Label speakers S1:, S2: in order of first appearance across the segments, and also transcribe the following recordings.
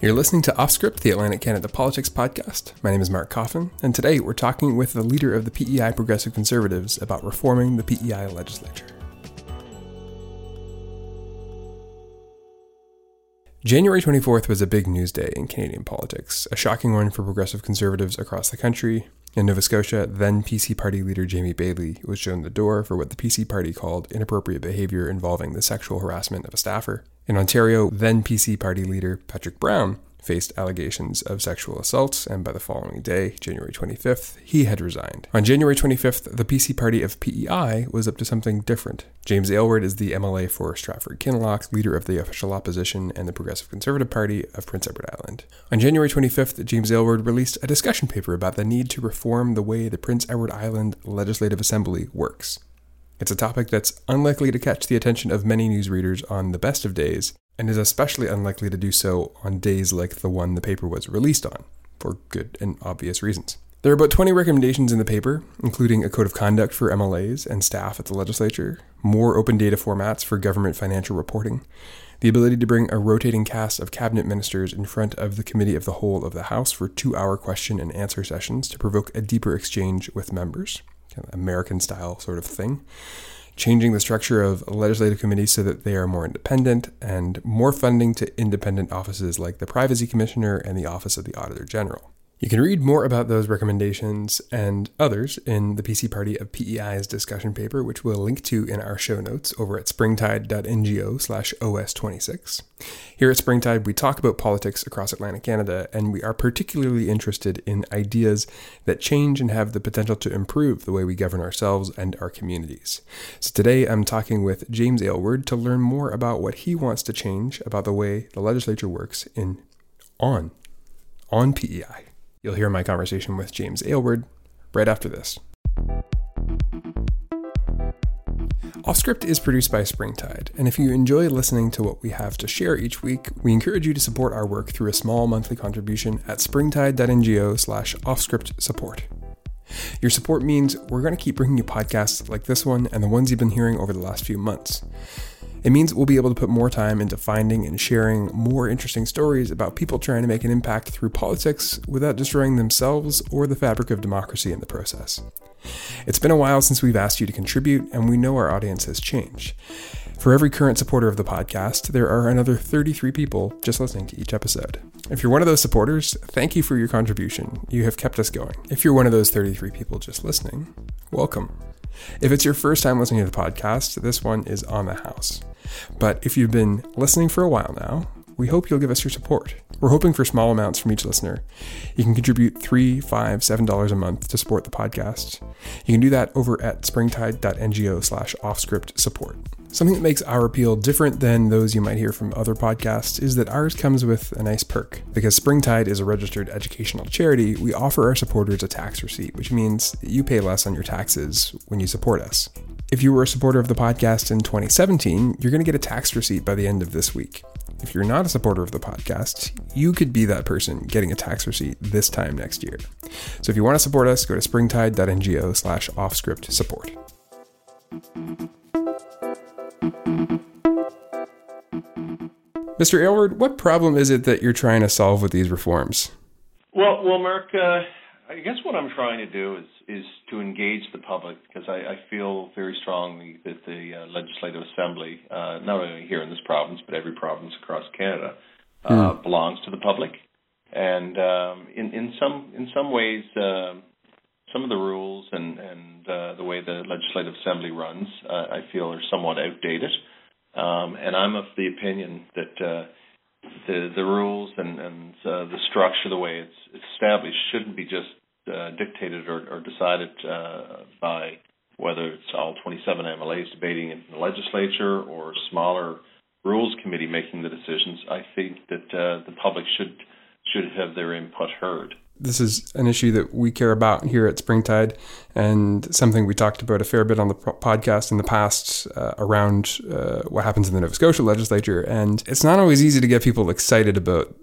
S1: You're listening to Offscript, the Atlantic Canada Politics podcast. My name is Mark Coffin, and today we're talking with the leader of the PEI Progressive Conservatives about reforming the PEI legislature. January 24th was a big news day in Canadian politics, a shocking one for progressive conservatives across the country. In Nova Scotia, then PC Party leader Jamie Baillie was shown the door for what the PC Party called inappropriate behaviour involving the sexual harassment of a staffer. In Ontario, then PC Party leader Patrick Brown faced allegations of sexual assault, and by the following day, January 25th, he had resigned. On January 25th, the PC party of PEI was up to something different. James Aylward is the MLA for Stratford Kinlock, leader of the official opposition and the Progressive Conservative Party of Prince Edward Island. On January 25th, James Aylward released a discussion paper about the need to reform the way the Prince Edward Island Legislative Assembly works. It's a topic that's unlikely to catch the attention of many newsreaders on the best of days, and is especially unlikely to do so on days like the one the paper was released on, for good and obvious reasons. There are about 20 recommendations in the paper, including a code of conduct for MLAs and staff at the legislature, more open data formats for government financial reporting, the ability to bring a rotating cast of cabinet ministers in front of the Committee of the Whole of the House for two hour question and answer sessions to provoke a deeper exchange with members, American style sort of thing changing the structure of legislative committees so that they are more independent, and more funding to independent offices like the Privacy Commissioner and the Office of the Auditor General. You can read more about those recommendations and others in the PC Party of PEI's discussion paper, which we'll link to in our show notes over at springtide.ngo slash OS26. Here at Springtide, we talk about politics across Atlantic Canada, and we are particularly interested in ideas that change and have the potential to improve the way we govern ourselves and our communities. So today I'm talking with James Aylward to learn more about what he wants to change about the way the legislature works in on on PEI. You'll hear my conversation with James Aylward right after this. Offscript is produced by Springtide, and if you enjoy listening to what we have to share each week, we encourage you to support our work through a small monthly contribution at springtide.ngo slash offscript support. Your support means we're going to keep bringing you podcasts like this one and the ones you've been hearing over the last few months. It means we'll be able to put more time into finding and sharing more interesting stories about people trying to make an impact through politics without destroying themselves or the fabric of democracy in the process. It's been a while since we've asked you to contribute, and we know our audience has changed. For every current supporter of the podcast, there are another 33 people just listening to each episode. If you're one of those supporters, thank you for your contribution. You have kept us going. If you're one of those 33 people just listening, welcome. If it's your first time listening to the podcast, this one is on the house. But if you've been listening for a while now, we hope you'll give us your support. We're hoping for small amounts from each listener. You can contribute three, five, seven dollars a month to support the podcast. You can do that over at springtide.ngo slash offscript support. Something that makes our appeal different than those you might hear from other podcasts is that ours comes with a nice perk. Because Springtide is a registered educational charity, we offer our supporters a tax receipt, which means you pay less on your taxes when you support us. If you were a supporter of the podcast in 2017, you're going to get a tax receipt by the end of this week. If you're not a supporter of the podcast, you could be that person getting a tax receipt this time next year. So if you want to support us, go to springtide.ngo slash offscript support. Mr. Aylward, what problem is it that you're trying to solve with these reforms?
S2: Well, well, Mark, uh, I guess what I'm trying to do is is to engage the public because I, I feel very strongly that the uh, Legislative Assembly, uh, not only here in this province but every province across Canada, uh, mm. belongs to the public, and um, in in some in some ways, uh, some of the rules and and uh, the way the Legislative Assembly runs, uh, I feel are somewhat outdated. Um, and I'm of the opinion that uh, the the rules and and uh, the structure, the way it's established, shouldn't be just uh, dictated or, or decided uh, by whether it's all 27 MLAs debating in the legislature or smaller rules committee making the decisions. I think that uh, the public should should have their input heard
S1: this is an issue that we care about here at Springtide and something we talked about a fair bit on the podcast in the past uh, around uh, what happens in the Nova Scotia legislature. And it's not always easy to get people excited about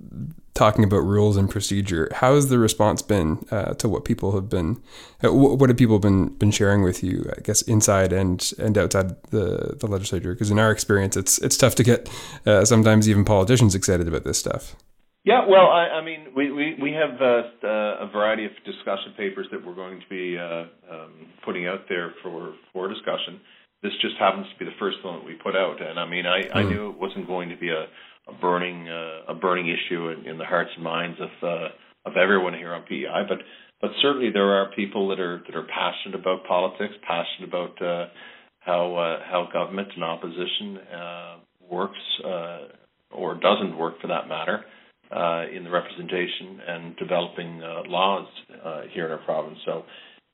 S1: talking about rules and procedure. How has the response been uh, to what people have been, uh, what have people been been sharing with you? I guess inside and and outside the the legislature, because in our experience, it's it's tough to get uh, sometimes even politicians excited about this stuff.
S2: Yeah, well, I, I mean, we we we have uh, uh, a variety of discussion papers that we're going to be uh, um, putting out there for for discussion. This just happens to be the first one that we put out, and I mean, I, mm. I hmm. knew it wasn't going to be a, a burning uh, a burning issue in, in the hearts and minds of uh, of everyone here on PEI, but but certainly there are people that are that are passionate about politics, passionate about uh, how uh, how government and opposition uh, works uh, or doesn't work for that matter uh, in the representation and developing uh, laws uh, here in our province. So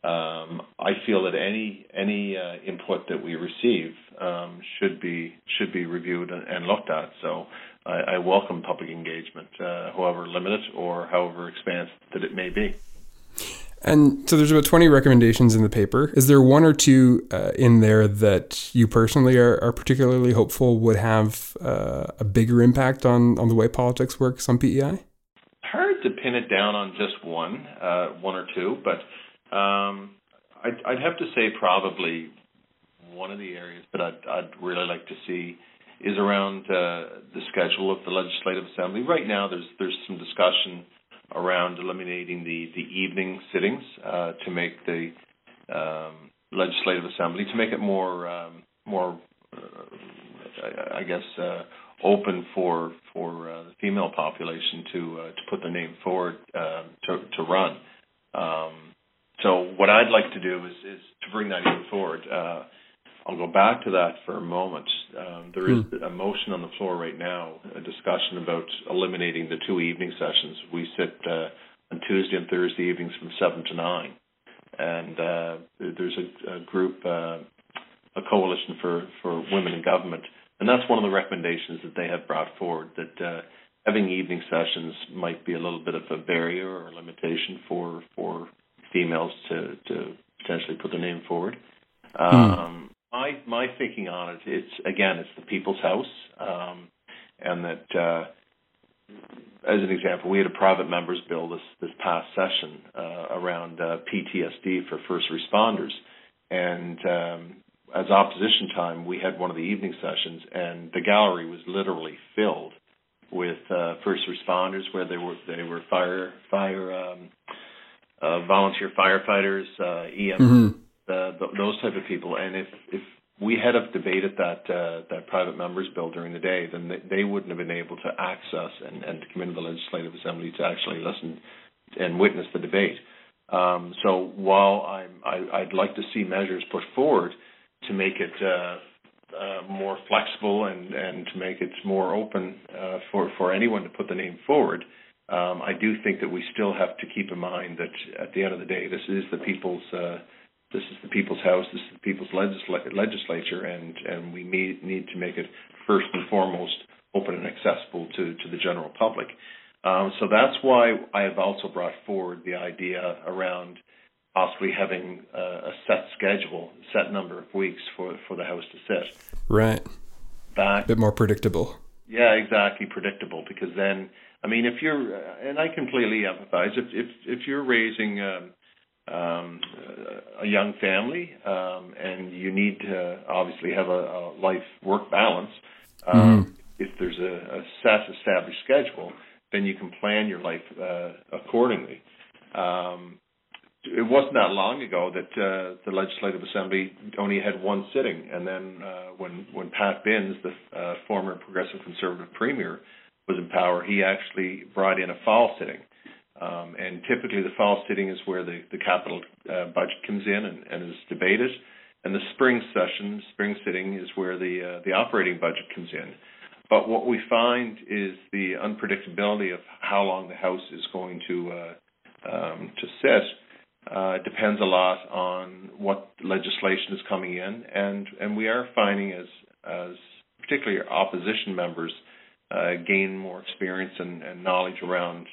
S2: um, I feel that any any uh, input that we receive um, should be should be reviewed and, and looked at. So I, I welcome public engagement, uh, however limited or however expansive that it may be.
S1: And so there's about 20 recommendations in the paper. Is there one or two uh, in there that you personally are, are particularly hopeful would have uh, a bigger impact on, on the way politics works on PEI?
S2: Hard to pin it down on just one, uh, one or two, but um, I'd, I'd, have to say probably one of the areas that I'd, I'd really like to see is around uh, the schedule of the Legislative Assembly. Right now, there's there's some discussion around eliminating the, the evening sittings uh, to make the um, legislative assembly to make it more um, more uh, I guess uh, open for for uh, the female population to uh, to put their name forward um, to to run. Um, so what I'd like to do is is to bring that even forward. Uh, I'll go back to that for a moment. Um, there is hmm. a motion on the floor right now, a discussion about eliminating the two evening sessions. We sit uh, on Tuesday and Thursday evenings from 7 to 9. And uh, there's a, a group, uh, a coalition for, for women in government. And that's one of the recommendations that they have brought forward that uh, having evening sessions might be a little bit of a barrier or limitation for, for females to, to potentially put their name forward. Hmm. Um, my my thinking on it, it's again, it's the people's house, um, and that uh, as an example, we had a private members bill this this past session uh, around uh, PTSD for first responders, and um, as opposition time, we had one of the evening sessions, and the gallery was literally filled with uh, first responders, where they were they were fire fire um, uh, volunteer firefighters, uh, EM. Mm-hmm the, the, those type of people. And if if we had have debated that uh, that private members bill during the day, then they, they wouldn't have been able to access and, and to come into the legislative assembly to actually listen and witness the debate. Um, so while I'm, I, I'd like to see measures put forward to make it uh, uh, more flexible and, and to make it more open uh, for, for anyone to put the name forward, um, I do think that we still have to keep in mind that at the end of the day, this is the people's uh, this is the people's house, this is the people's legisl- legislature, and, and we need, need to make it first and foremost open and accessible to, to the general public. Um, so that's why I have also brought forward the idea around possibly having a, a set schedule, set number of weeks for, for the House to sit.
S1: Right. That, a bit more predictable.
S2: Yeah, exactly, predictable. Because then, I mean, if you're, and I completely empathize, if if, if you're raising um, um, a young family, um, and you need to obviously have a, a life work balance. Um, mm-hmm. If there's a, a set established schedule, then you can plan your life uh, accordingly. Um, it wasn't that long ago that uh, the Legislative Assembly only had one sitting, and then uh, when when Pat Binns, the uh, former Progressive Conservative Premier, was in power, he actually brought in a fall sitting. Um, and typically, the fall sitting is where the, the capital uh, budget comes in and, and is debated. And the spring session, spring sitting, is where the uh, the operating budget comes in. But what we find is the unpredictability of how long the House is going to uh, um, to sit uh, depends a lot on what legislation is coming in, and and we are finding as as particularly opposition members uh, gain more experience and, and knowledge around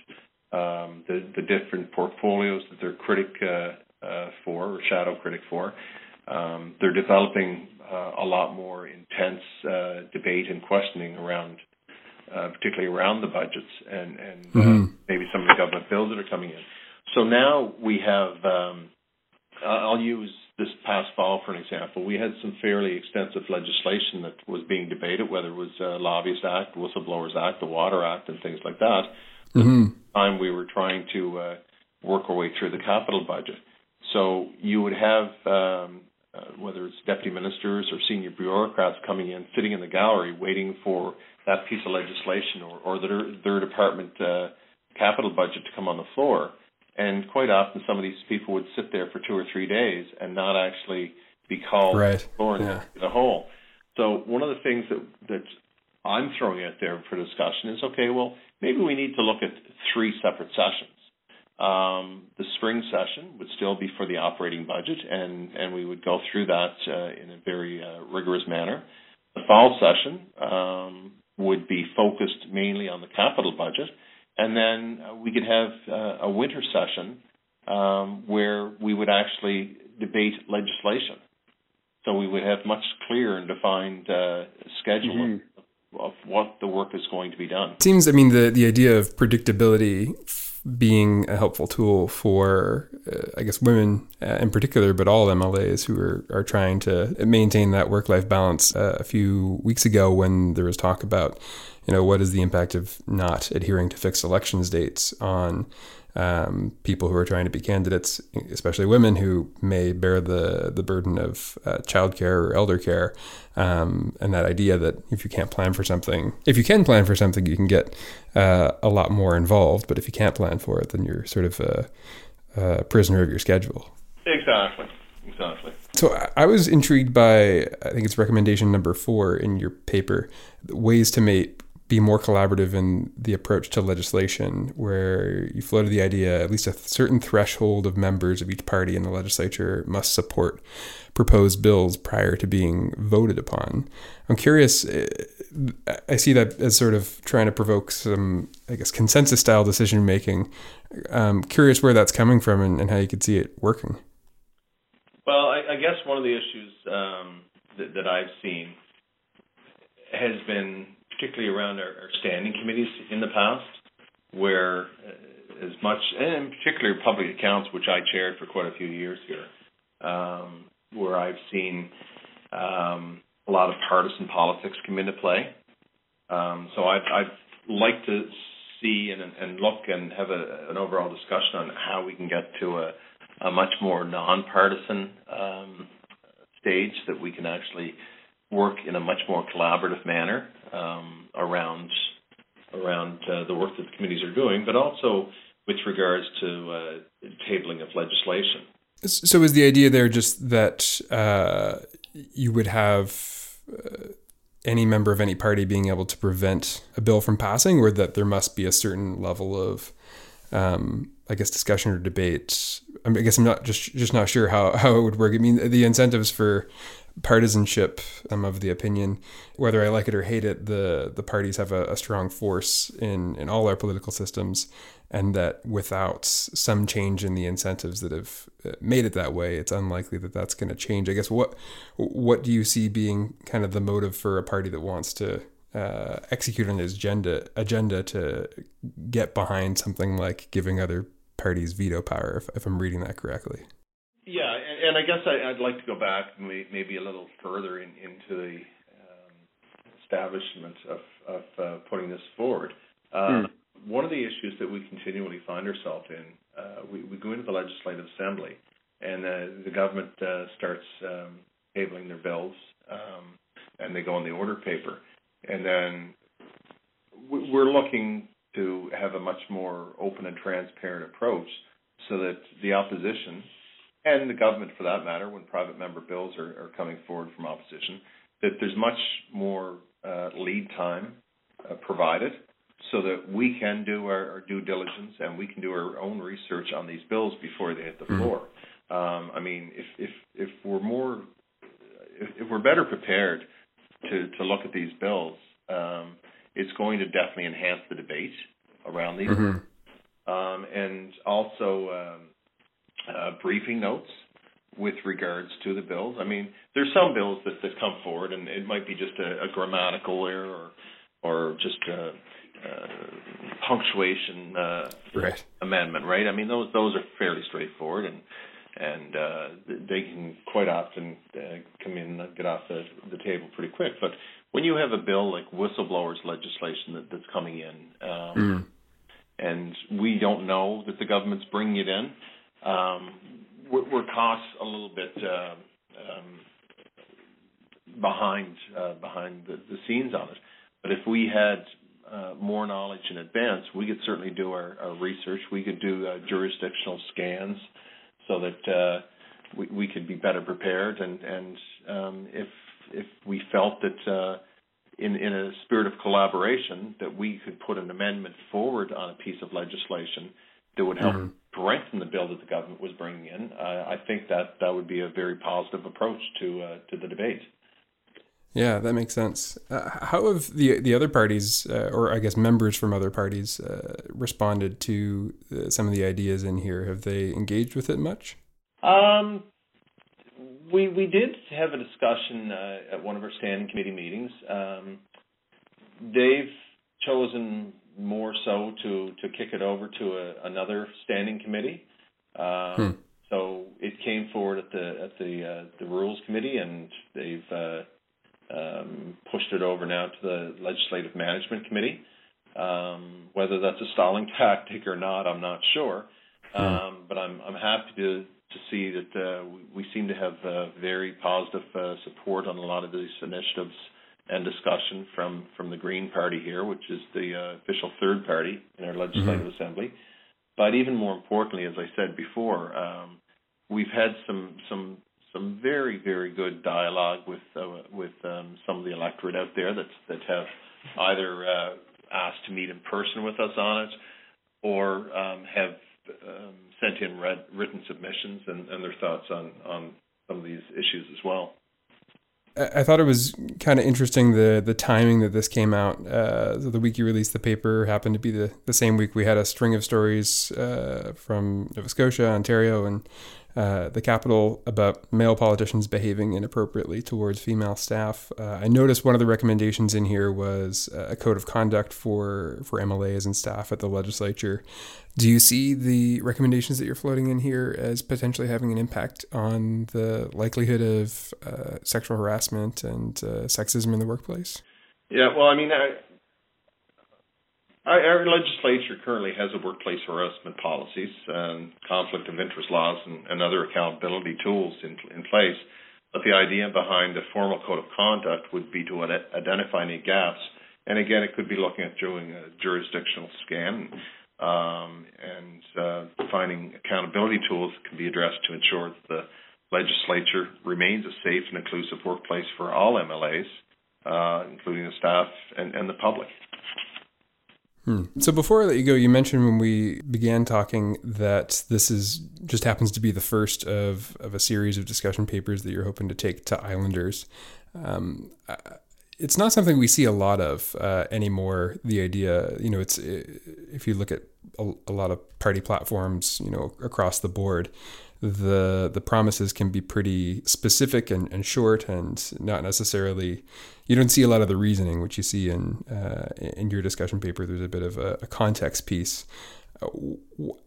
S2: um, the, the different portfolios that they're critic uh, uh, for or shadow critic for. Um, they're developing uh, a lot more intense uh, debate and questioning around, uh, particularly around the budgets and, and mm-hmm. maybe some of the government bills that are coming in. So now we have. Um, I'll use this past fall for an example. We had some fairly extensive legislation that was being debated, whether it was uh, Lobbyist Act, Whistleblowers Act, the Water Act, and things like that
S1: Mm-hmm.
S2: Time we were trying to uh, work our way through the capital budget. So you would have um, uh, whether it's deputy ministers or senior bureaucrats coming in, sitting in the gallery, waiting for that piece of legislation or, or their, their department uh, capital budget to come on the floor. And quite often, some of these people would sit there for two or three days and not actually be called
S1: right.
S2: the
S1: yeah.
S2: So one of the things that that I'm throwing out there for discussion is okay. Well, maybe we need to look at three separate sessions. Um, the spring session would still be for the operating budget, and, and we would go through that uh, in a very uh, rigorous manner. The fall session um, would be focused mainly on the capital budget, and then uh, we could have uh, a winter session um, where we would actually debate legislation. So we would have much clearer and defined uh, schedule mm-hmm. of, of what the work is going to be done.
S1: It seems, I mean, the, the idea of predictability being a helpful tool for, uh, I guess, women uh, in particular, but all MLAs who are, are trying to maintain that work life balance. Uh, a few weeks ago, when there was talk about, you know, what is the impact of not adhering to fixed elections dates on um, people who are trying to be candidates, especially women who may bear the the burden of uh, childcare or elder care, um, and that idea that if you can't plan for something, if you can plan for something, you can get uh, a lot more involved. But if you can't plan for it, then you're sort of a, a prisoner of your schedule.
S2: Exactly. Exactly.
S1: So I was intrigued by I think it's recommendation number four in your paper, ways to make be more collaborative in the approach to legislation, where you floated the idea at least a certain threshold of members of each party in the legislature must support proposed bills prior to being voted upon. I'm curious, eh, I see that as sort of trying to provoke some, I guess, consensus style decision making. I'm curious where that's coming from and, and, how you could see it working.
S2: Well, I, I guess one of the issues um, that, that I've seen has been particularly around our, our standing committees in the past, where uh, as much, and particularly public accounts, which I chaired for quite a few years here, um, where I've seen um, a lot of partisan politics come into play. Um, so I'd, I'd like to see and, and look and have a, an overall discussion on how we can get to a, a much more nonpartisan um, stage that we can actually work in a much more collaborative manner um, around around uh, the work that the committees are doing, but also with regards to uh, tabling of legislation.
S1: So, is the idea there just that uh, you would have uh, any member of any party being able to prevent a bill from passing, or that there must be a certain level of, um, I guess, discussion or debate? I, mean, I guess I'm not just just not sure how, how it would work. I mean, the incentives for partisanship. I'm of the opinion, whether I like it or hate it, the the parties have a, a, strong force in in all our political systems, and that without some change in the incentives that have uh, made it that way, it's unlikely that that's going to change. I guess what what do you see being kind of the motive for a party that wants to uh, execute an agenda agenda to get behind something like giving other parties veto power, if, if I'm reading that correctly?
S2: Yeah, and, and I guess I, would like to go back maybe a little further in, into the um, establishment of, of uh, putting this forward. Uh, mm. One of the issues that we continually find ourselves in, uh, we, we go into the legislative assembly, and uh, the government uh, starts um, tabling their bills, um, and they go on the order paper, and then we're looking to have a much more open and transparent approach, so that the opposition and the government for that matter, when private member bills are, are coming forward from opposition, that there's much more uh, lead time uh, provided so that we can do our, our, due diligence and we can do our own research on these bills before they hit the mm-hmm. floor. Um, I mean, if, if, if we're more, if, if, we're better prepared to, to look at these bills, um, it's going to definitely enhance the debate around these. Mm-hmm. Um, and also, um, uh, briefing notes with regards to the bills. I mean, there's some bills that, that come forward, and it might be just a, a grammatical error or or just a, a punctuation uh,
S1: right.
S2: amendment, right? I mean, those those are fairly straightforward, and and uh, they can quite often uh, come in and get off the, the table pretty quick. But when you have a bill like whistleblowers legislation that, that's coming in, um, mm and we don't know that the government's bringing it in, um, we're, caught a little bit uh, um, behind uh, behind the, the scenes on it. But if we had uh, more knowledge in advance, we could certainly do our, our research. We could do uh, jurisdictional scans so that uh, we, we could be better prepared. And, and um, if if we felt that uh, in in a spirit of collaboration that we could put an amendment forward on a piece of legislation that would help mm-hmm. Strengthen the bill that the government was bringing in, uh, I think that that would be a very positive approach to uh, to the debate.
S1: Yeah, that makes sense. Uh, how have the the other parties, uh, or I guess members from other parties, uh, responded to uh, some of the ideas in here? Have they engaged with it much?
S2: Um, we we did have a discussion uh, at one of our standing committee meetings. Um, they've chosen more so to to kick it over to a, another standing committee. Um, hmm. So it came forward at the at the uh, the rules committee, and they've um, pushed it over now to the Legislative Management Committee. Um, whether that's a stalling tactic or not, I'm not sure. Hmm. Um, but I'm I'm happy to to see that uh, we, we seem to have uh, very positive uh, support on a lot of these initiatives and discussion from from the Green Party here, which is the uh, official third party in our legislative mm-hmm. assembly. But even more importantly, as I said before, um, we've had some some some very very good dialogue with uh, with um, some of the electorate out there that that have either uh, asked to meet in person with us on it or um, have um, sent in read, written submissions and, and their thoughts on on some of these issues as well.
S1: I thought it was kind of interesting the the timing that this came out. Uh, the week you released the paper happened to be the, the same week we had a string of stories uh, from Nova Scotia, Ontario, and uh, the capital about male politicians behaving inappropriately towards female staff. Uh, I noticed one of the recommendations in here was a code of conduct for for MLAs and staff at the legislature. Do you see the recommendations that you're floating in here as potentially having an impact on the likelihood of uh, sexual harassment and uh, sexism in the workplace?
S2: Yeah, well, I mean, I, our, legislature currently has a workplace harassment policies, and conflict of interest laws, and, and other accountability tools in, in place. But the idea behind a formal code of conduct would be to identify any gaps. And again, it could be looking at doing a jurisdictional scan um, and uh, finding accountability tools that can be addressed to ensure that the legislature remains a safe and inclusive workplace for all MLAs, uh, including the staff and, and the public.
S1: Hmm. So before I let you go, you mentioned when we began talking that this is just happens to be the first of, of a series of discussion papers that you're hoping to take to Islanders. Um, it's not something we see a lot of uh, anymore. The idea, you know, it's if you look at a, a lot of party platforms, you know, across the board, the the promises can be pretty specific and, and short and not necessarily you don't see a lot of the reasoning which you see in uh, in your discussion paper. There's a bit of a, a context piece. Uh,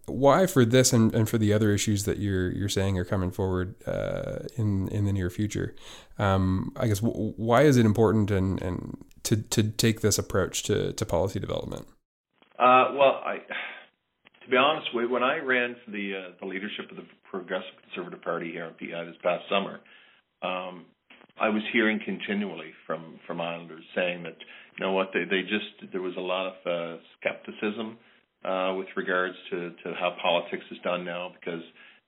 S1: why for this and, and for the other issues that you're you're saying are coming forward uh, in in the near future? Um, I guess w- why is it important and, and to, to take this approach to, to policy development?
S2: Uh, well I to be honest, when I ran for the uh, the leadership of the Progressive Conservative Party here in PEI this past summer, um, I was hearing continually from from Islanders saying that you know what they they just there was a lot of uh, skepticism uh, with regards to to how politics is done now because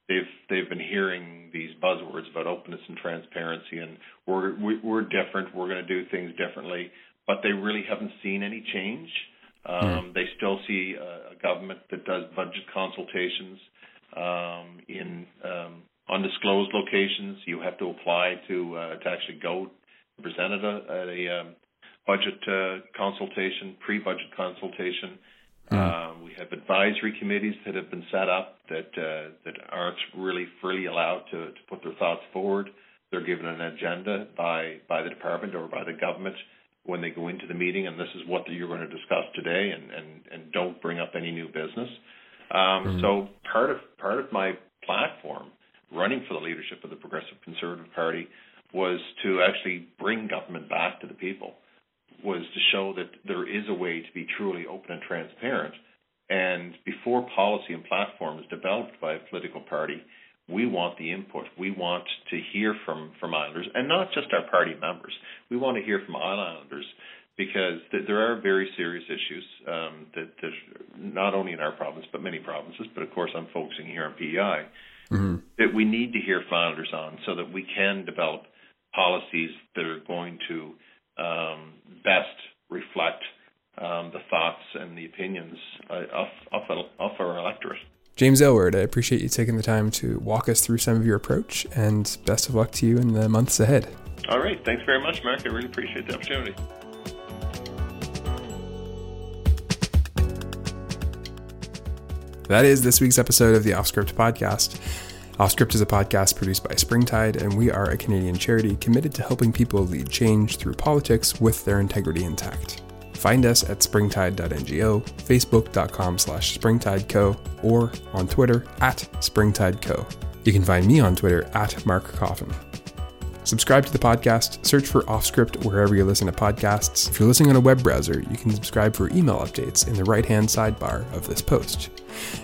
S2: they've they've been hearing these buzzwords about openness and transparency and we're we're different we're going to do things differently but they really haven't seen any change um, mm. They still see a, a, government that does budget consultations um, in um, undisclosed locations. You have to apply to uh, to actually go present at a, at a um, budget uh, consultation, pre-budget consultation. Mm. we have advisory committees that have been set up that uh, that aren't really freely allowed to, to put their thoughts forward. They're given an agenda by by the department or by the government when they go into the meeting, and this is what you're going to discuss today, and and and don't bring up any new business. Um, mm-hmm. So part of part of my platform, running for the leadership of the Progressive Conservative Party, was to actually bring government back to the people, was to show that there is a way to be truly open and transparent, And before policy and platform is developed by a political party, we want the input. We want to hear from, from islanders, and not just our party members. We want to hear from islanders because th- there are very serious issues um, that, that not only in our province but many provinces, but of course I'm focusing here on PEI, mm-hmm. that we need to hear founders on so that we can develop policies that are going to um, best reflect um, the thoughts and the opinions uh, of, of, of our electorate.
S1: James Aylward, I appreciate you taking the time to walk us through some of your approach, and best of luck to you in the months ahead.
S2: All right. Thanks very much, Mark. I really appreciate the opportunity.
S1: That is this week's episode of the Offscript podcast. Offscript is a podcast produced by Springtide, and we are a Canadian charity committed to helping people lead change through politics with their integrity intact. Find us at springtide.ngo, facebook.com slash springtideco, or on Twitter at springtideco. You can find me on Twitter at Mark Coffin. Subscribe to the podcast, search for Offscript wherever you listen to podcasts. If you're listening on a web browser, you can subscribe for email updates in the right hand sidebar of this post,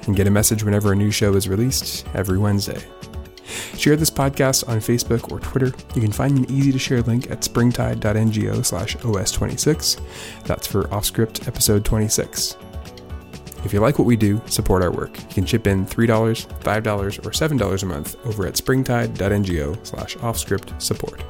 S1: and get a message whenever a new show is released every Wednesday. Share this podcast on Facebook or Twitter. You can find an easy to share link at springtide.ngo slash os26. That's for Offscript episode 26. If you like what we do, support our work. You can chip in $3, $5, or $7 a month over at springtide.ngo slash offscript support.